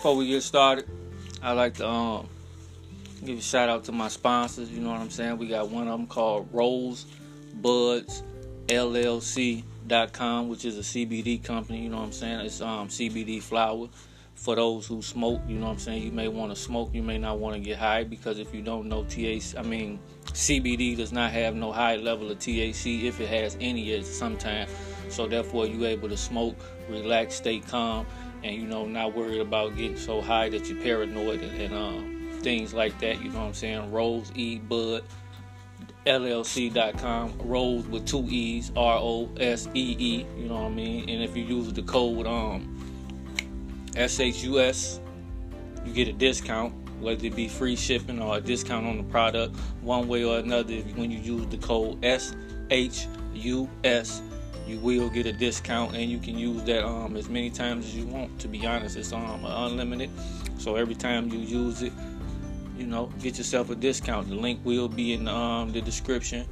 before we get started, I'd like to um, give a shout out to my sponsors. You know what I'm saying? We got one of them called Rose Buds LLC.com, which is a CBD company. You know what I'm saying? It's um, CBD flower for those who smoke. You know what I'm saying? You may want to smoke, you may not want to get high because if you don't know THC, I mean CBD does not have no high level of THC. If it has any, at sometimes. So therefore, you're able to smoke, relax, stay calm, and you know not worried about getting so high that you're paranoid and, and uh, things like that. You know what I'm saying? Rose E Bud. LLC.com, Rose with two E's, R O S E E, you know what I mean? And if you use the code um SHUS, you get a discount, whether it be free shipping or a discount on the product, one way or another. When you use the code SHUS, you will get a discount, and you can use that um, as many times as you want. To be honest, it's um, unlimited, so every time you use it, you know, get yourself a discount. The link will be in um, the description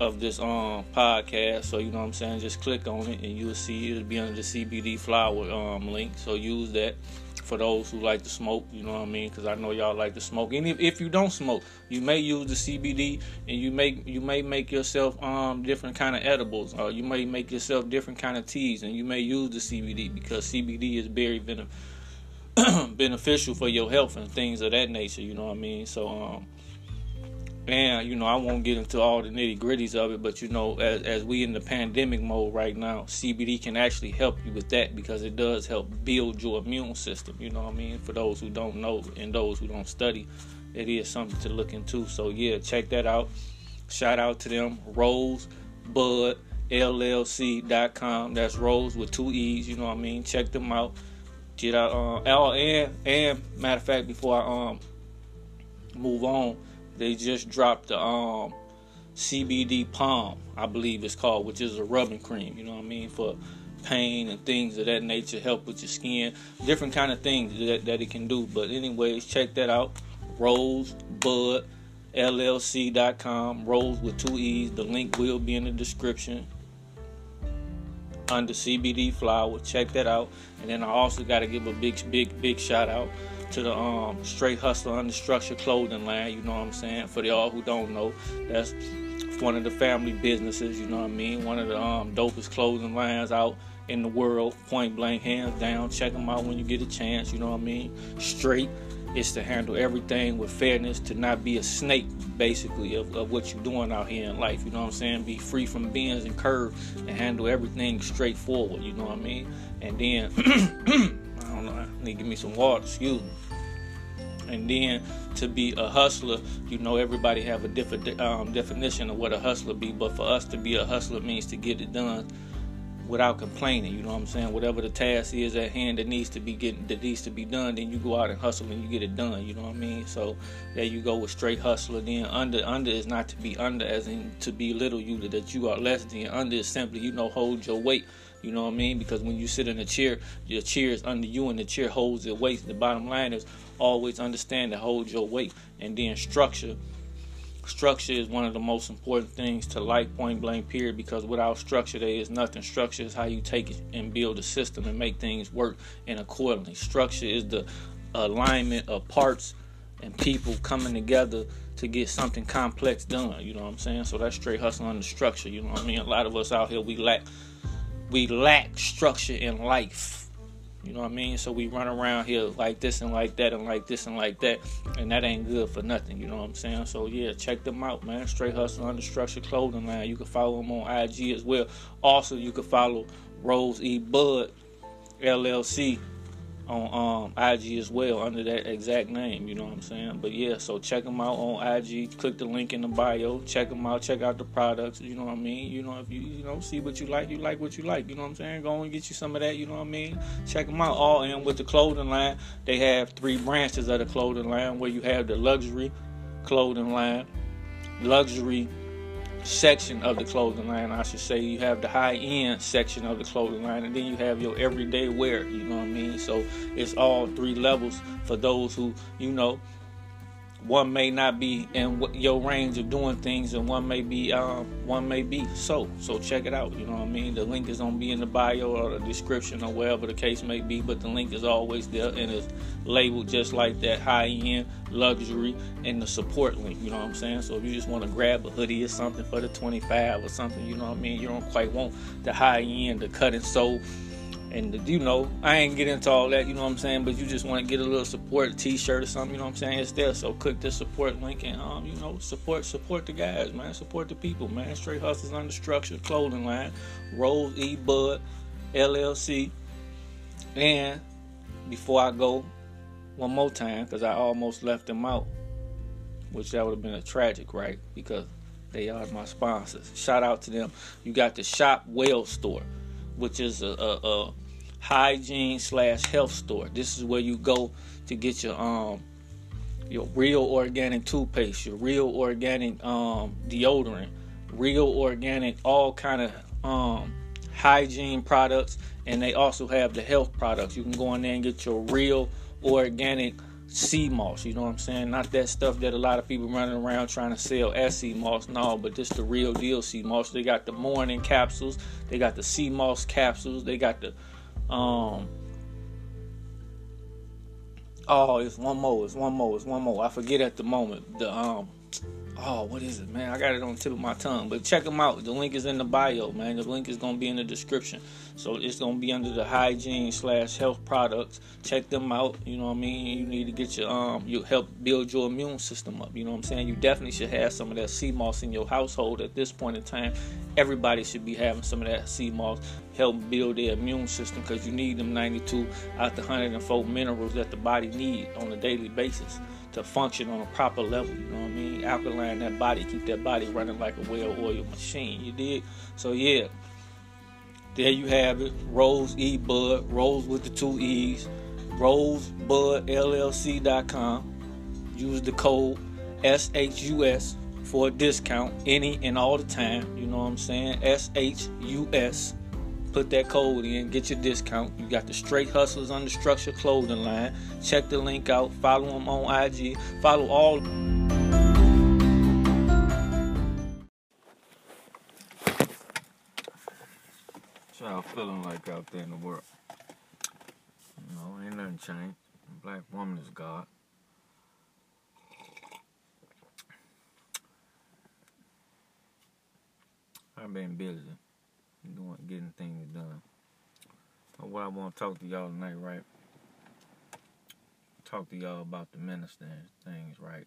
of this um podcast. So you know what I'm saying, just click on it and you'll see it'll be under the CBD flower um link. So use that for those who like to smoke. You know what I mean? Because I know y'all like to smoke. And if, if you don't smoke, you may use the CBD and you make you may make yourself um different kind of edibles or you may make yourself different kind of teas and you may use the CBD because CBD is very beneficial for your health and things of that nature. You know what I mean? So um and you know I won't get into all the nitty gritties of it, but you know as, as we in the pandemic mode right now, CBD can actually help you with that because it does help build your immune system. You know what I mean? For those who don't know and those who don't study, it is something to look into. So yeah, check that out. Shout out to them, Rose Bud LLC.com. That's Rose with two E's. You know what I mean? Check them out. Get out. Um, oh, and and matter of fact, before I um move on they just dropped the um, CBD Balm, I believe it's called, which is a rubbing cream. You know what I mean for pain and things of that nature, help with your skin, different kind of things that, that it can do. But anyways, check that out. Rosebud LLC.com. Rose with two E's. The link will be in the description under CBD flower. Check that out. And then I also got to give a big, big, big shout out to the um, Straight Hustler Under Structure clothing line. You know what I'm saying? For y'all who don't know, that's one of the family businesses. You know what I mean? One of the um, dopest clothing lines out in the world. Point blank, hands down. Check them out when you get a chance. You know what I mean? Straight is to handle everything with fairness, to not be a snake, basically, of, of, what you're doing out here in life. You know what I'm saying? Be free from bends and curves and handle everything straightforward. You know what I mean? And then don't know. I need to give me some water. Excuse me. And then to be a hustler, you know, everybody have a different um, definition of what a hustler be. But for us to be a hustler means to get it done without complaining. You know what I'm saying? Whatever the task is at hand that needs to be getting that needs to be done, then you go out and hustle and you get it done. You know what I mean? So there you go with straight hustler. Then under under is not to be under as in to belittle you that you are less than. Under is simply you know hold your weight you know what I mean? Because when you sit in a chair, your chair is under you and the chair holds your weight. The bottom line is always understand to hold your weight. And then structure. Structure is one of the most important things to life, point blank, period. Because without structure, there is nothing. Structure is how you take it and build a system and make things work in accordingly. Structure is the alignment of parts and people coming together to get something complex done. You know what I'm saying? So that's straight hustling under structure. You know what I mean? A lot of us out here we lack we lack structure in life. You know what I mean? So we run around here like this and like that and like this and like that, and that ain't good for nothing. You know what I'm saying? So yeah, check them out, man. Straight Hustle Under Structure Clothing Line. You can follow them on IG as well. Also, you can follow Rose E Bud LLC on um, IG as well under that exact name. You know what I'm saying? But yeah, so check them out on IG. Click the link in the bio. Check them out. Check out the products. You know what I mean? You know if you you know see what you like, you like what you like. You know what I'm saying? Go and get you some of that. You know what I mean? Check them out. All in with the clothing line. They have three branches of the clothing line where you have the luxury clothing line, luxury section of the clothing line, I should say. You have the high end section of the clothing line, and then you have your everyday wear. You know what I mean? So it's all three levels for those who, you know, one may not be in your range of doing things, and one may be um, one may be so. So check it out. You know what I mean? The link is gonna be in the bio or the description or wherever the case may be, but the link is always there and it's labeled just like that high end luxury and the support link. You know what I'm saying? So if you just want to grab a hoodie or something for the 25 or something, you know what I mean? You don't quite want the high end, the cut and sew and you know, I ain't get into all that, you know what I'm saying, but you just want to get a little support t-shirt or something, you know what I'm saying, it's there. So click the support link and um, you know, support support the guys, man. Support the people, man. Straight Hustlers Under Structure clothing line, Rose E Bud, LLC. And before I go, one more time, because I almost left them out. Which that would have been a tragic, right? Because they are my sponsors. Shout out to them. You got the Shop Well store which is a, a, a hygiene slash health store. This is where you go to get your um your real organic toothpaste, your real organic um deodorant, real organic all kind of um hygiene products, and they also have the health products. You can go in there and get your real organic sea moss. You know what I'm saying? Not that stuff that a lot of people running around trying to sell as sea moss. No, but this the real deal sea moss. They got the morning capsules. They got the sea moss capsules. They got the um. Oh, it's one more. It's one more. It's one more. I forget at the moment. The um oh, what is it, man? I got it on the tip of my tongue. But check them out. The link is in the bio, man. The link is gonna be in the description. So it's gonna be under the hygiene slash health products. Check them out. You know what I mean? You need to get your um you help build your immune system up. You know what I'm saying? You definitely should have some of that sea moss in your household at this point in time. Everybody should be having some of that sea moss. Help build their immune system because you need them 92 out the 104 minerals that the body need on a daily basis to function on a proper level. You know what I mean? Alkaline that body, keep that body running like a well-oiled machine. You did. So yeah, there you have it. Rose E Bud, Rose with the two E's. RoseBudLLC.com. Use the code SHUS for a discount any and all the time. You know what I'm saying? SHUS Put that code in, get your discount. You got the Straight Hustlers Under Structure clothing line. Check the link out. Follow them on IG. Follow all. y'all feeling like out there in the world? No, ain't nothing changed. Black woman is God. I've been busy doing getting things done. What I want to talk to y'all tonight, right? Talk to y'all about the minister things, right?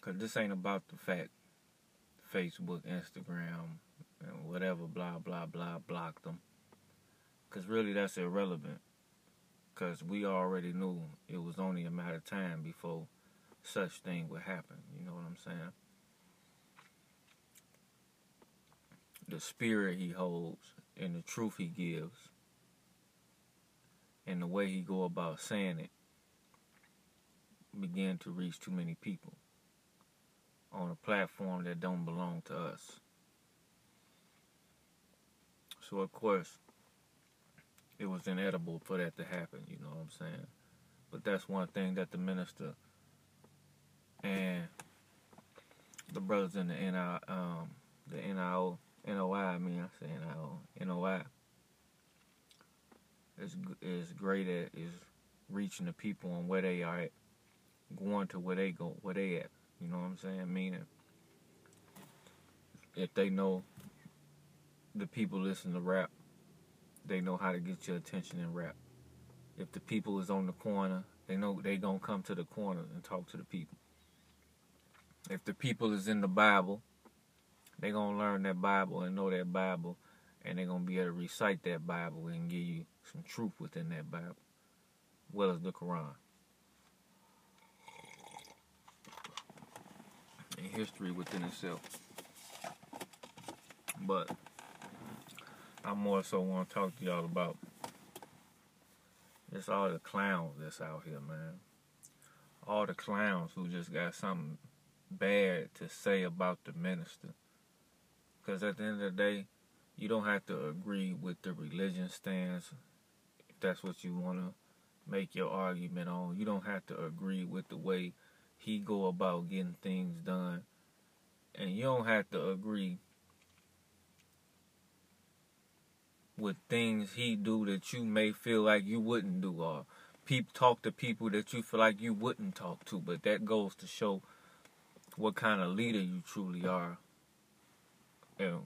Cause this ain't about the fact Facebook, Instagram, and whatever, blah blah blah, block them. Cause really that's irrelevant. Cause we already knew it was only a matter of time before such thing would happen. You know what I'm saying? The spirit he holds and the truth he gives and the way he go about saying it begin to reach too many people on a platform that don't belong to us. So of course it was inedible for that to happen, you know what I'm saying? But that's one thing that the minister and the brothers in the um the NIO NOI, I mean, I say NIO, NOI is is great at is reaching the people on where they are at, going to where they go, where they at. You know what I'm saying? Meaning, if they know the people listen to rap, they know how to get your attention in rap. If the people is on the corner, they know they gonna come to the corner and talk to the people. If the people is in the Bible, they're going to learn that Bible and know that Bible, and they're going to be able to recite that Bible and give you some truth within that Bible, as well as the Quran. And history within itself. But I more so want to talk to y'all about it's all the clowns that's out here, man. All the clowns who just got something bad to say about the minister. Because at the end of the day, you don't have to agree with the religion stance if that's what you want to make your argument on. You don't have to agree with the way he go about getting things done. And you don't have to agree with things he do that you may feel like you wouldn't do or peep talk to people that you feel like you wouldn't talk to, but that goes to show what kind of leader you truly are and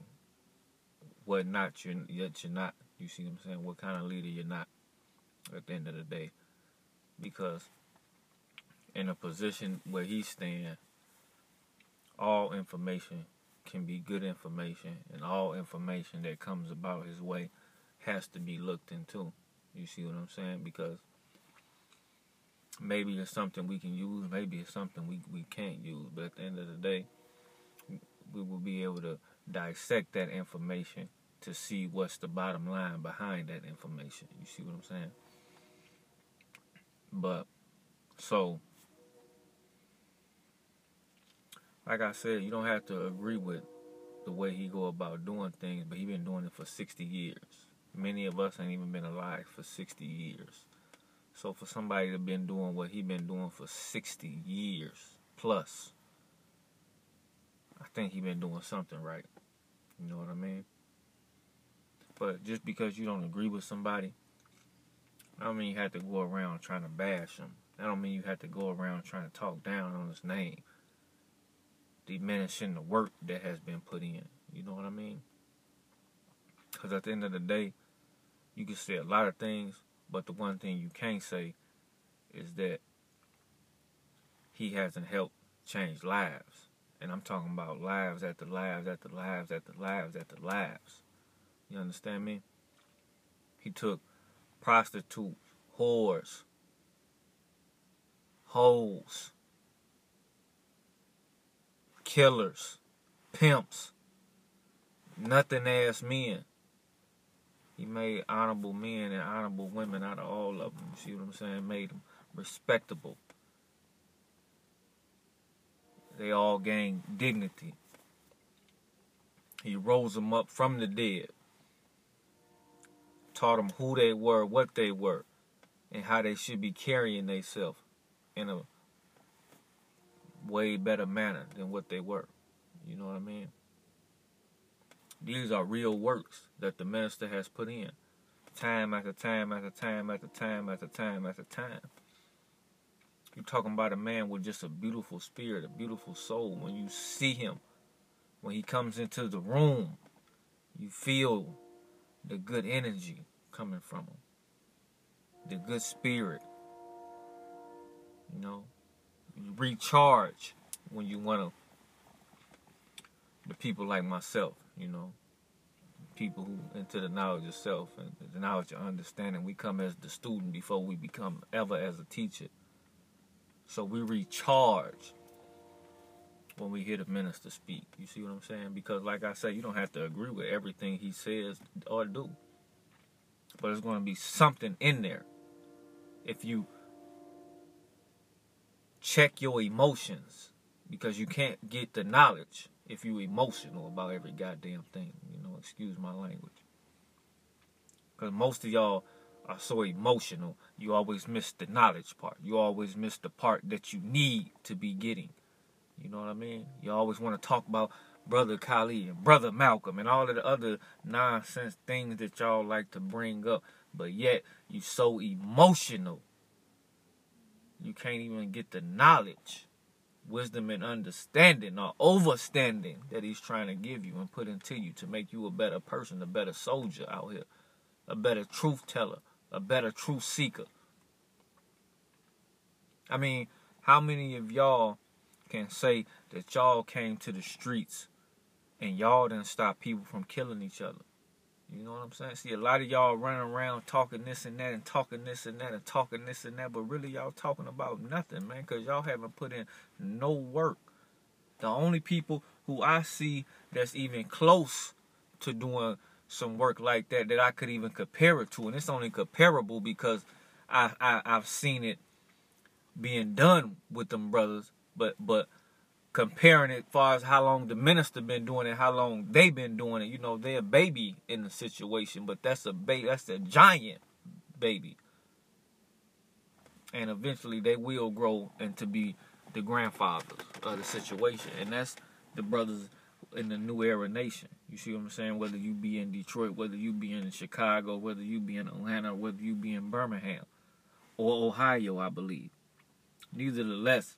what not you yet you're not. You see what I'm saying? What kind of leader you're not at the end of the day. Because in a position where he's staying, all information can be good information and all information that comes about his way has to be looked into. You see what I'm saying? Because maybe it's something we can use, maybe it's something we, we can't use. But at the end of the day, we will be able to dissect that information to see what's the bottom line behind that information. You see what I'm saying? But so like I said, you don't have to agree with the way he go about doing things, but he been doing it for 60 years. Many of us ain't even been alive for 60 years. So for somebody to been doing what he been doing for 60 years plus, I think he been doing something right. You know what I mean? But just because you don't agree with somebody, I don't mean you have to go around trying to bash them. I don't mean you have to go around trying to talk down on his name, diminishing the work that has been put in. You know what I mean? Because at the end of the day, you can say a lot of things, but the one thing you can't say is that he hasn't helped change lives. And I'm talking about lives after lives after lives after lives after lives. You understand me? He took prostitutes, whores, hoes, killers, pimps, nothing ass men. He made honorable men and honorable women out of all of them. You see what I'm saying? Made them respectable. They all gained dignity. He rose them up from the dead taught them who they were, what they were, and how they should be carrying themselves in a way better manner than what they were. You know what I mean? These are real works that the minister has put in. Time after time after time after time after time after time. You're talking about a man with just a beautiful spirit, a beautiful soul. When you see him, when he comes into the room, you feel the good energy coming from him, the good spirit. You know, you recharge when you want to. The people like myself, you know, people who into the knowledge of self and the knowledge of understanding. We come as the student before we become ever as a teacher. So we recharge when we hear the minister speak. You see what I'm saying? Because, like I said, you don't have to agree with everything he says or do. But there's going to be something in there. If you check your emotions, because you can't get the knowledge if you're emotional about every goddamn thing. You know, excuse my language. Because most of y'all are so emotional, you always miss the knowledge part. You always miss the part that you need to be getting. You know what I mean? You always want to talk about Brother Kali and Brother Malcolm and all of the other nonsense things that y'all like to bring up. But yet, you so emotional. You can't even get the knowledge, wisdom, and understanding or overstanding that he's trying to give you and put into you to make you a better person, a better soldier out here, a better truth teller, a better truth seeker. I mean, how many of y'all can say that y'all came to the streets and y'all didn't stop people from killing each other. You know what I'm saying? See, a lot of y'all running around talking this and that and talking this and that and talking this and that, but really y'all talking about nothing, man, because y'all haven't put in no work. The only people who I see that's even close to doing some work like that that I could even compare it to, and it's only comparable because I, I I've seen it being done with them brothers but but comparing it far as how long the minister been doing it, how long they been doing it, you know, they're a baby in the situation, but that's a baby, that's a giant baby. and eventually they will grow and to be the grandfathers of the situation, and that's the brothers in the new era nation. You see what I'm saying? Whether you be in Detroit, whether you be in Chicago, whether you be in Atlanta, whether you be in Birmingham or Ohio, I believe. Nevertheless,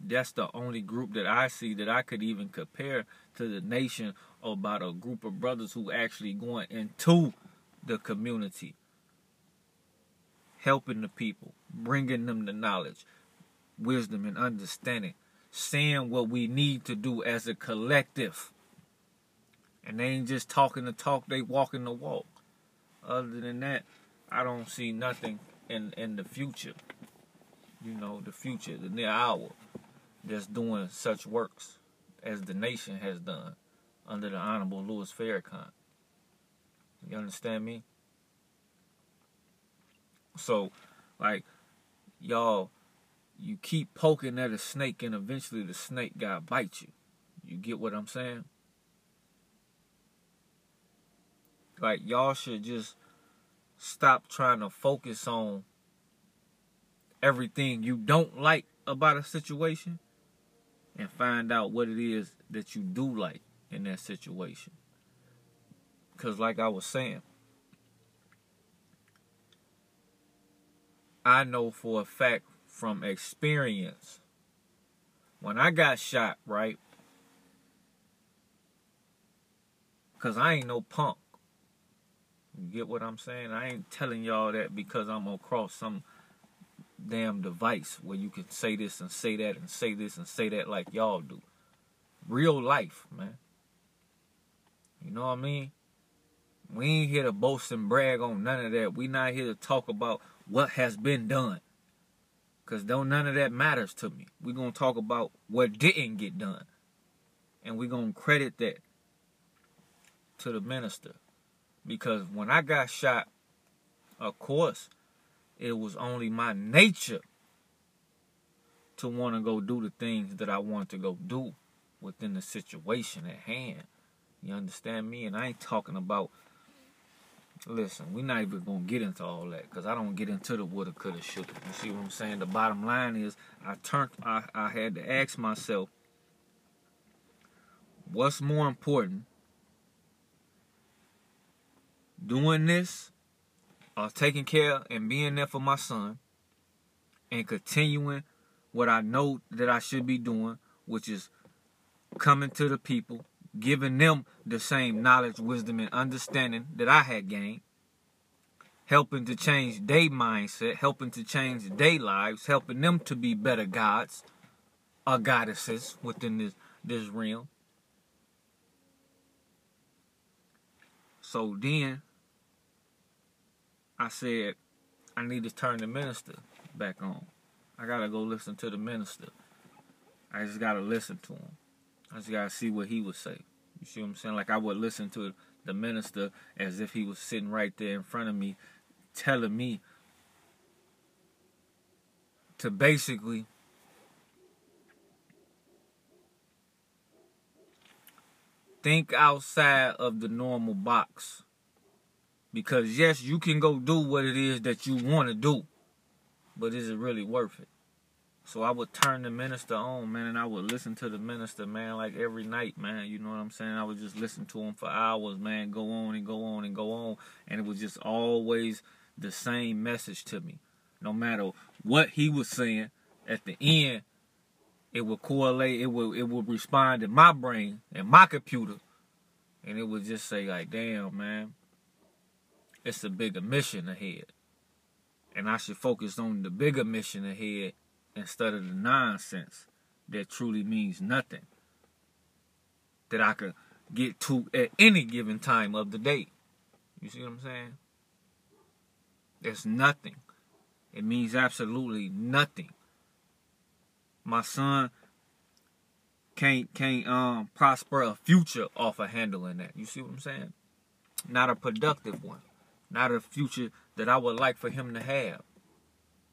that's the only group that I see that I could even compare to the nation about a group of brothers who actually going into the community, helping the people, bringing them the knowledge, wisdom, and understanding, saying what we need to do as a collective. And they ain't just talking the talk, they walking the walk. Other than that, I don't see nothing in in the future. You know, the future, the near hour, that's doing such works as the nation has done under the Honorable Louis Farrakhan. You understand me? So, like, y'all, you keep poking at a snake and eventually the snake guy bites you. You get what I'm saying? Like, y'all should just stop trying to focus on everything you don't like about a situation and find out what it is that you do like in that situation. Because, like I was saying, I know for a fact from experience when I got shot, right? Because I ain't no punk. You get what I'm saying? I ain't telling y'all that because I'm gonna cross some damn device where you can say this and say that and say this and say that like y'all do. Real life, man. You know what I mean? We ain't here to boast and brag on none of that. We not here to talk about what has been done. Cause don't none of that matters to me. We're gonna talk about what didn't get done. And we're gonna credit that to the minister. Because when I got shot, of course, it was only my nature to want to go do the things that I wanted to go do within the situation at hand. You understand me? And I ain't talking about. Listen, we're not even gonna get into all that because I don't get into the woulda, coulda, shoulda. You see what I'm saying? The bottom line is, I turned. I I had to ask myself, what's more important, doing this or taking care and being there for my son and continuing what I know that I should be doing, which is coming to the people, giving them the same knowledge, wisdom, and understanding that I had gained, helping to change their mindset, helping to change their lives, helping them to be better gods or goddesses within this, this realm. So then I said, I need to turn the minister back on. I gotta go listen to the minister. I just gotta listen to him. I just gotta see what he would say. You see what I'm saying? Like I would listen to the minister as if he was sitting right there in front of me, telling me to basically think outside of the normal box. Because yes, you can go do what it is that you want to do, but is it really worth it? So I would turn the minister on, man, and I would listen to the minister, man, like every night, man. You know what I'm saying? I would just listen to him for hours, man, go on and go on and go on. And it was just always the same message to me. No matter what he was saying, at the end, it would correlate, it would it would respond in my brain and my computer. And it would just say, like, damn, man, it's a bigger mission ahead. And I should focus on the bigger mission ahead instead of the nonsense that truly means nothing. That I could get to at any given time of the day. You see what I'm saying? There's nothing. It means absolutely nothing. My son can't can't um prosper a future off of handling that. You see what I'm saying? Not a productive one not a future that I would like for him to have,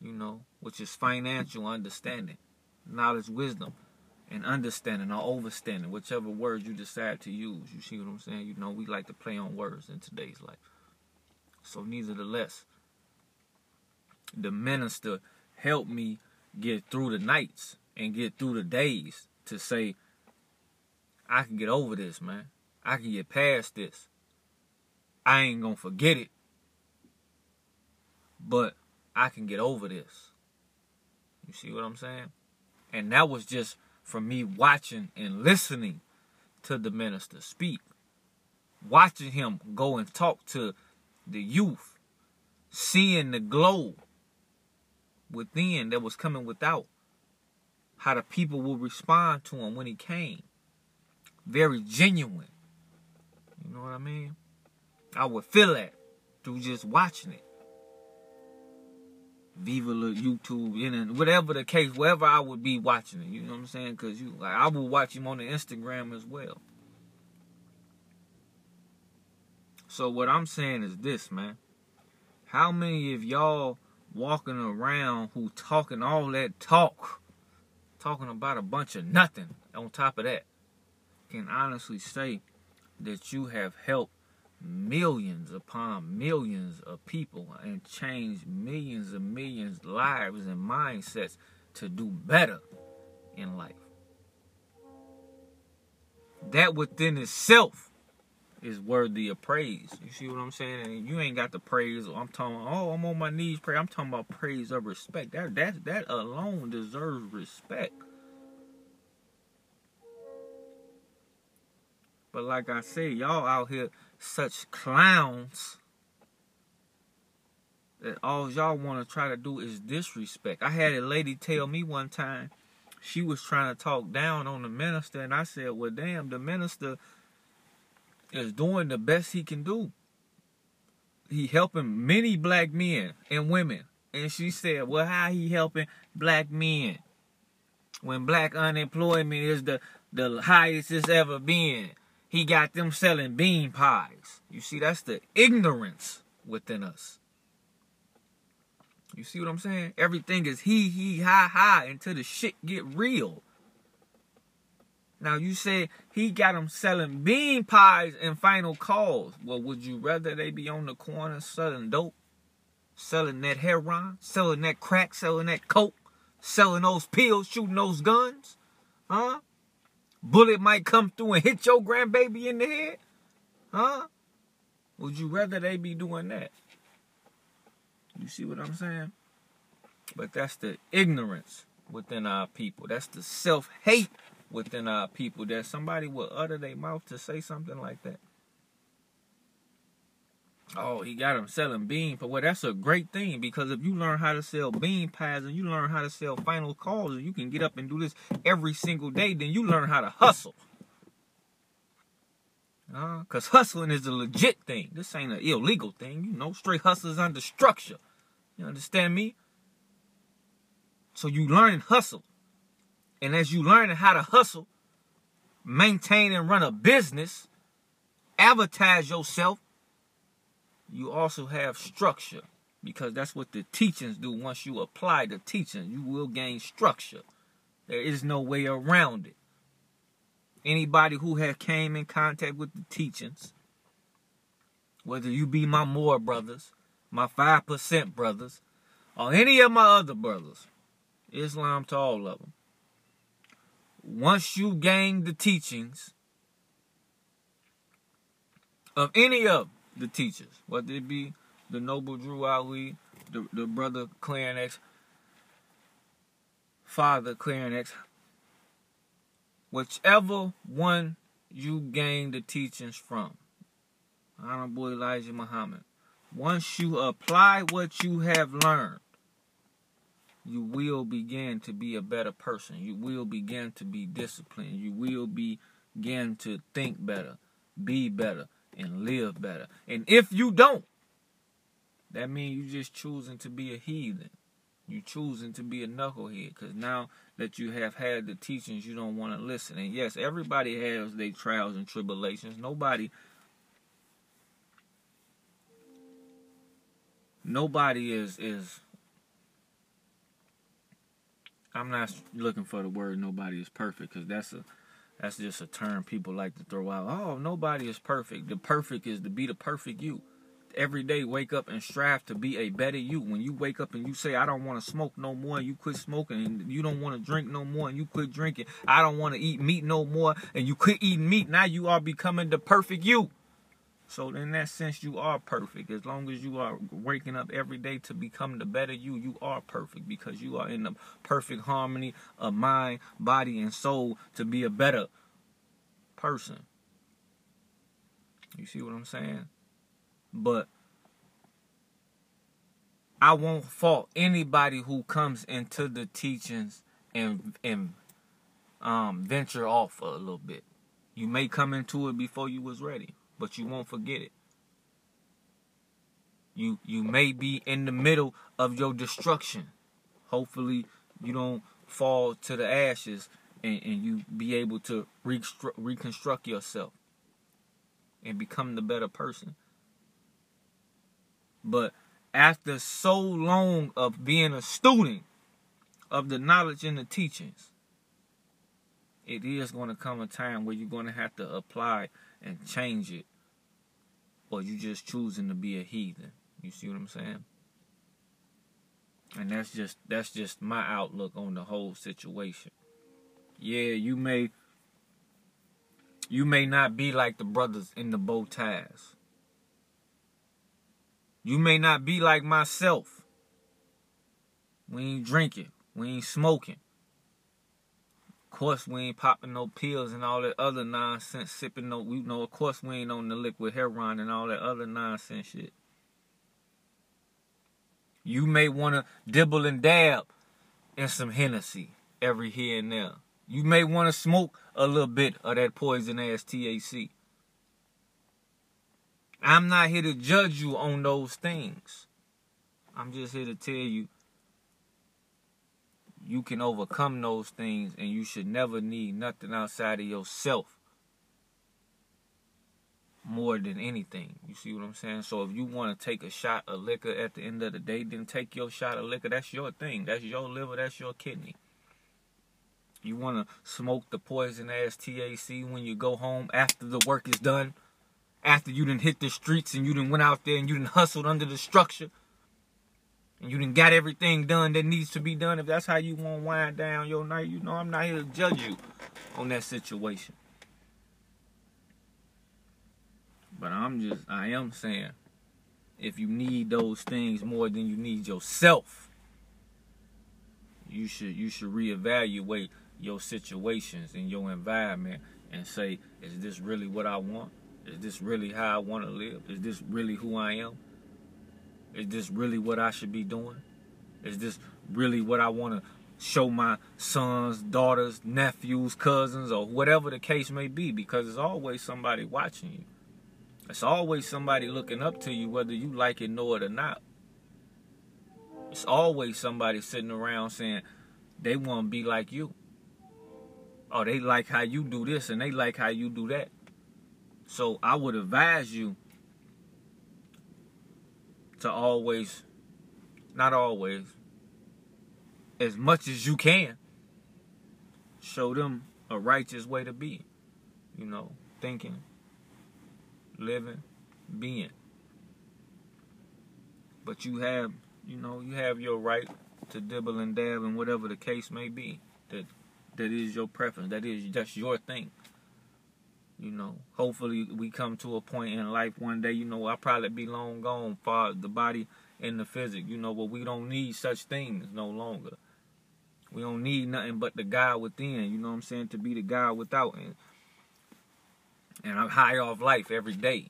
you know, which is financial understanding, knowledge, wisdom, and understanding or overstanding, whichever word you decide to use. You see what I'm saying? You know, we like to play on words in today's life. So, nevertheless, the minister helped me get through the nights and get through the days to say, I can get over this, man. I can get past this. I ain't gonna forget it. But I can get over this. You see what I'm saying? And that was just from me watching and listening to the minister speak. Watching him go and talk to the youth. Seeing the glow within that was coming without. How the people will respond to him when he came. Very genuine. You know what I mean? I would feel that through just watching it. Viva la YouTube, and whatever the case, wherever I would be watching it, you know what I'm saying? Because you, like, I will watch him on the Instagram as well. So what I'm saying is this, man. How many of y'all walking around who talking all that talk, talking about a bunch of nothing on top of that, can honestly say that you have helped millions upon millions of people and change millions and millions lives and mindsets to do better in life. That within itself is worthy of praise. You see what I'm saying? And you ain't got the praise. I'm talking. Oh, I'm on my knees pray. I'm talking about praise of respect. That that that alone deserves respect. But like I said, y'all out here such clowns that all y'all want to try to do is disrespect. I had a lady tell me one time she was trying to talk down on the minister, and I said, Well, damn, the minister is doing the best he can do. He helping many black men and women. And she said, Well, how he helping black men? When black unemployment is the, the highest it's ever been. He got them selling bean pies. You see, that's the ignorance within us. You see what I'm saying? Everything is he, he, ha, ha until the shit get real. Now you say he got them selling bean pies and final calls. Well, would you rather they be on the corner selling dope, selling that heroin, selling that crack, selling that coke, selling those pills, shooting those guns? Huh? Bullet might come through and hit your grandbaby in the head? Huh? Would you rather they be doing that? You see what I'm saying? But that's the ignorance within our people. That's the self hate within our people that somebody will utter their mouth to say something like that. Oh, he got him selling bean pies. Well, that's a great thing because if you learn how to sell bean pies and you learn how to sell final calls and you can get up and do this every single day, then you learn how to hustle. Uh, Cause hustling is a legit thing. This ain't an illegal thing. You know, straight hustlers under structure. You understand me? So you learn hustle. And as you learn how to hustle, maintain and run a business, advertise yourself, you also have structure because that's what the teachings do. Once you apply the teaching, you will gain structure. There is no way around it. Anybody who has came in contact with the teachings, whether you be my Moor brothers, my 5% brothers, or any of my other brothers, Islam to all of them. Once you gain the teachings of any of the teachers, whether it be the noble Drew Ali, the, the brother Clarence father Clarence whichever one you gain the teachings from, Honorable Elijah Muhammad, once you apply what you have learned, you will begin to be a better person. You will begin to be disciplined. You will begin to think better, be better, and live better. And if you don't, that means you're just choosing to be a heathen. You're choosing to be a knucklehead because now that you have had the teachings, you don't want to listen. And yes, everybody has their trials and tribulations. Nobody, nobody is is. I'm not looking for the word "nobody is perfect" because that's a that's just a term people like to throw out. Oh, nobody is perfect. The perfect is to be the perfect you. every day wake up and strive to be a better you. When you wake up and you say, I don't want to smoke no more, and you quit smoking, and you don't want to drink no more, and you quit drinking, I don't want to eat meat no more, and you quit eating meat, now you are becoming the perfect you. So in that sense, you are perfect. As long as you are waking up every day to become the better you, you are perfect because you are in the perfect harmony of mind, body, and soul to be a better person. You see what I'm saying? But I won't fault anybody who comes into the teachings and and um, venture off a little bit. You may come into it before you was ready, but you won't forget it. You you may be in the middle of your destruction. Hopefully you don't fall to the ashes and, and you be able to reconstruct yourself and become the better person. But after so long of being a student of the knowledge and the teachings, it is going to come a time where you're going to have to apply and change it, or you just choosing to be a heathen. You see what I'm saying? And that's just that's just my outlook on the whole situation. Yeah, you may you may not be like the brothers in the bow ties. You may not be like myself. We ain't drinking. We ain't smoking. Course, we ain't popping no pills and all that other nonsense, sipping no, you know, of course, we ain't on the liquid heroin and all that other nonsense shit. You may want to dibble and dab in some Hennessy every here and there. You may want to smoke a little bit of that poison ass THC. I'm not here to judge you on those things. I'm just here to tell you you can overcome those things and you should never need nothing outside of yourself more than anything. You see what I'm saying? So if you want to take a shot of liquor at the end of the day, then take your shot of liquor. That's your thing. That's your liver. That's your kidney. You want to smoke the poison ass THC when you go home after the work is done, after you didn't hit the streets and you didn't went out there and you didn't hustled under the structure, and you didn't got everything done that needs to be done. If that's how you want to wind down your night, you know I'm not here to judge you on that situation. But I'm just, I am saying, if you need those things more than you need yourself, you should you should reevaluate your situations and your environment and say, is this really what I want? Is this really how I want to live? Is this really who I am? Is this really what I should be doing? Is this really what I want to show my sons, daughters, nephews, cousins, or whatever the case may be? Because there's always somebody watching you. It's always somebody looking up to you, whether you like it, know it, or not. It's always somebody sitting around saying they want to be like you oh, they like how you do this and they like how you do that. So I would advise you to always, not always, as much as you can, show them a righteous way to be. You know, thinking, living, being. But you have, you know, you have your right to dibble and dab and whatever the case may be. That that is your preference. That is that's your thing. You know, hopefully we come to a point in life one day. You know, I'll probably be long gone for the body and the physic. You know, but we don't need such things no longer. We don't need nothing but the God within. You know what I'm saying? To be the God without, and and I'm high off life every day.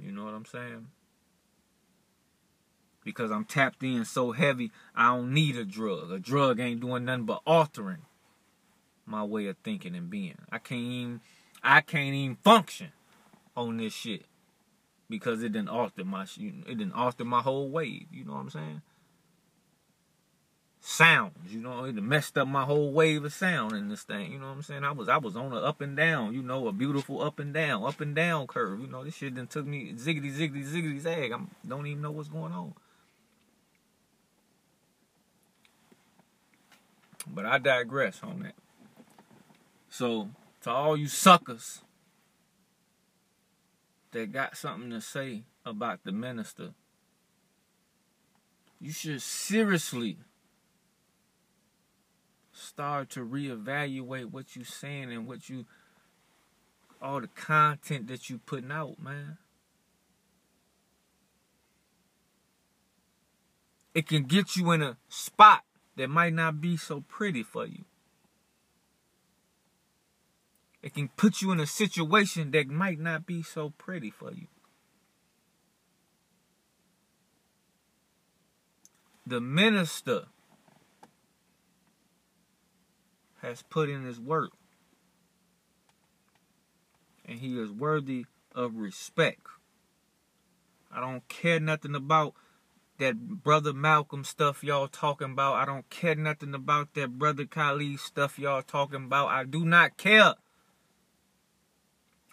You know what I'm saying? Because I'm tapped in so heavy, I don't need a drug. A drug ain't doing nothing but altering my way of thinking and being. I can't even I can't even function on this shit because it didn't alter my it didn't alter my whole wave. You know what I'm saying? Sounds, you know, it messed up my whole wave of sound in this thing. You know what I'm saying? I was I was on a up and down, you know, a beautiful up and down, up and down curve. You know, this shit then took me ziggity ziggity ziggity zag. I don't even know what's going on. But I digress on that. So, to all you suckers that got something to say about the minister, you should seriously start to reevaluate what you're saying and what you all the content that you're putting out, man. It can get you in a spot that might not be so pretty for you. It can put you in a situation that might not be so pretty for you. The minister has put in his work. And he is worthy of respect. I don't care nothing about that brother Malcolm stuff y'all talking about. I don't care nothing about that brother Khalid stuff y'all talking about. I do not care.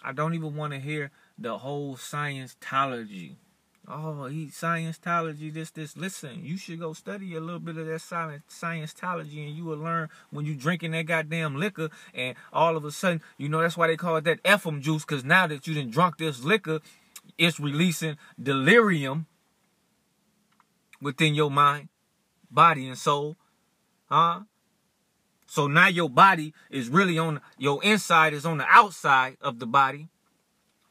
I don't even want to hear the whole scientology oh, he scientology, this, this. Listen, you should go study a little bit of that scientology, and you will learn when you drinking that goddamn liquor, and all of a sudden, you know, that's why they call it that Ephraim juice, because now that you done drunk this liquor, it's releasing delirium within your mind, body, and soul. Huh? So now your body is really on, your inside is on the outside of the body,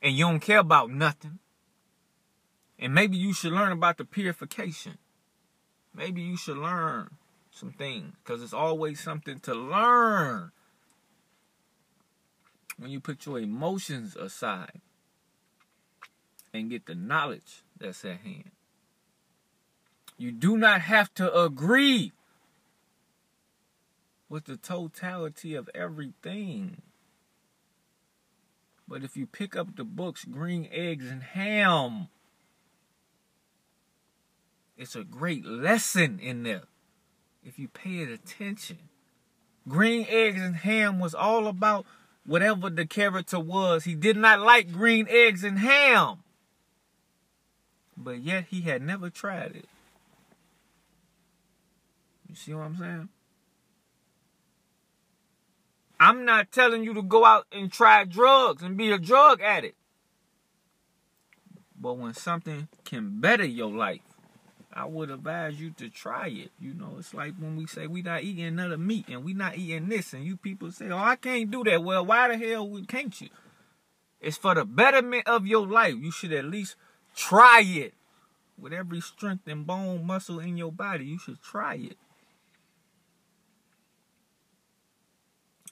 and you don't care about nothing. And maybe you should learn about the purification. Maybe you should learn some things because it's always something to learn when you put your emotions aside and get the knowledge that's at hand. You do not have to agree with the totality of everything. But if you pick up the books Green Eggs and Ham, it's a great lesson in there if you pay it attention. Green eggs and ham was all about whatever the character was. He did not like green eggs and ham. But yet he had never tried it. You see what I'm saying? I'm not telling you to go out and try drugs and be a drug addict. But when something can better your life, I would advise you to try it. You know, it's like when we say we not eating another meat and we not eating this, and you people say, "Oh, I can't do that." Well, why the hell can't you? It's for the betterment of your life. You should at least try it. With every strength and bone muscle in your body, you should try it.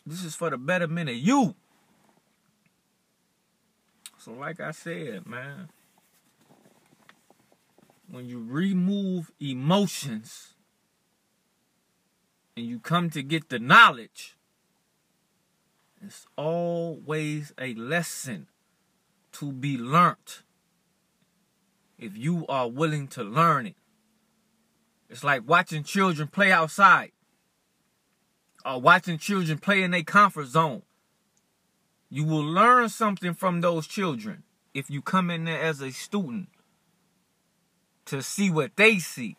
This is for the betterment of you. So, like I said, man when you remove emotions and you come to get the knowledge, it's always a lesson to be learnt if you are willing to learn it. It's like watching children play outside or watching children play in a comfort zone. You will learn something from those children if you come in there as a student to see what they see.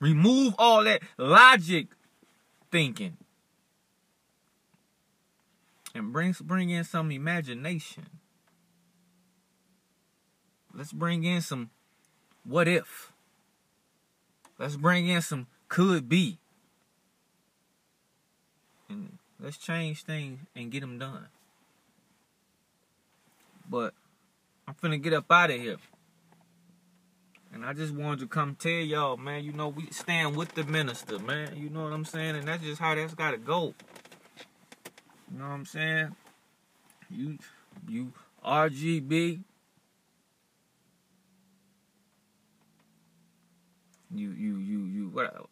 Remove all that logic thinking. And bring bring in some imagination. Let's bring in some what if. Let's bring in some could be. And let's change things and get them done. But I'm finna get up out of here. And I just wanted to come tell y'all, man, you know, we stand with the minister, man. You know what I'm saying? And that's just how that's gotta go. You know what I'm saying? You you RGB. You you you you what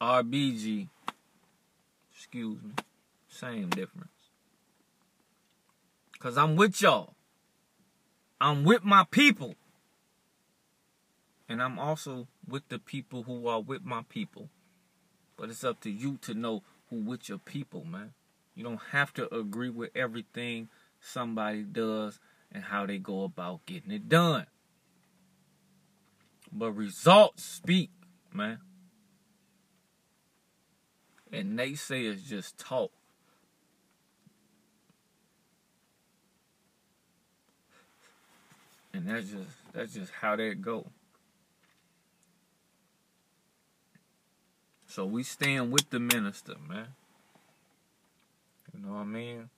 RBG. Excuse me. Same difference. Cause I'm with y'all. I'm with my people. And I'm also with the people who are with my people. But it's up to you to know who with your people, man. You don't have to agree with everything somebody does and how they go about getting it done. But results speak, man. And naysayers just talk. And that's just that's just how that go. So we stand with the minister, man. You know what I mean?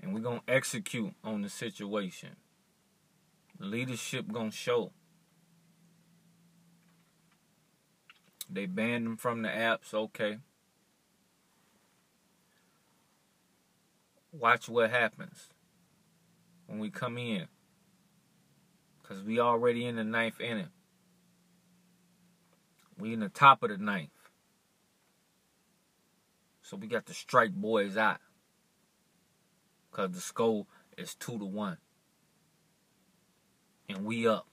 And we're gonna execute on the situation. Leadership gonna show. They banned them from the apps, okay. Watch what happens when we come in. Cause we already in the ninth inning. We in the top of the ninth. So we got to strike boys out. Cause the score is two to one. And we up.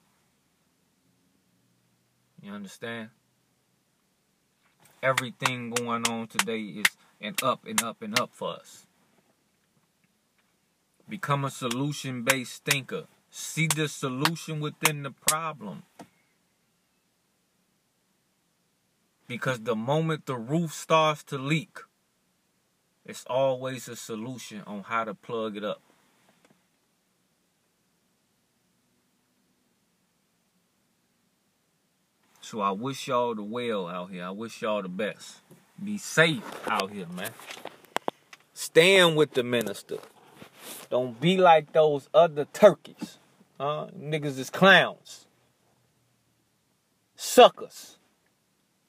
You understand? Everything going on today is an up and up and up for us. Become a solution based thinker. See the solution within the problem. Because the moment the roof starts to leak, it's always a solution on how to plug it up. So I wish y'all the well out here. I wish y'all the best. Be safe out here, man. Stand with the minister. Don't be like those other turkeys. Huh? Niggas is clowns. Suckers.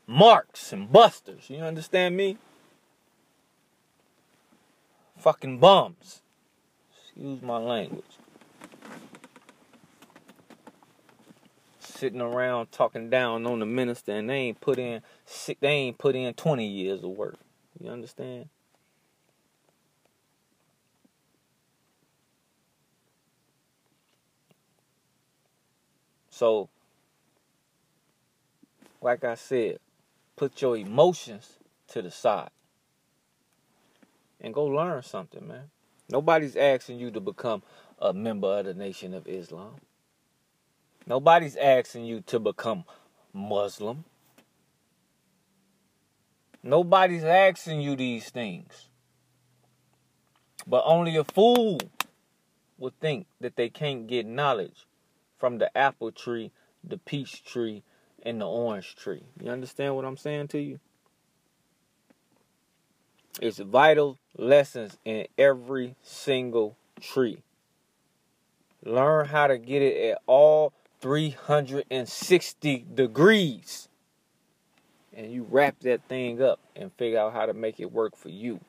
Marks and busters. You understand me? Fucking bums. Excuse my language. Sitting around talking down on the minister and they ain't put in they ain't put in 20 years of work. You understand? So, like I said, put your emotions to the side and go learn something, man. Nobody's asking you to become a member of the Nation of Islam. Nobody's asking you to become Muslim. Nobody's asking you these things. But only a fool would think that they can't get knowledge from the apple tree, the peach tree, and the orange tree. You understand what I'm saying to you? It's vital lessons in every single tree. Learn how to get it at all 360 degrees. And you wrap that thing up and figure out how to make it work for you.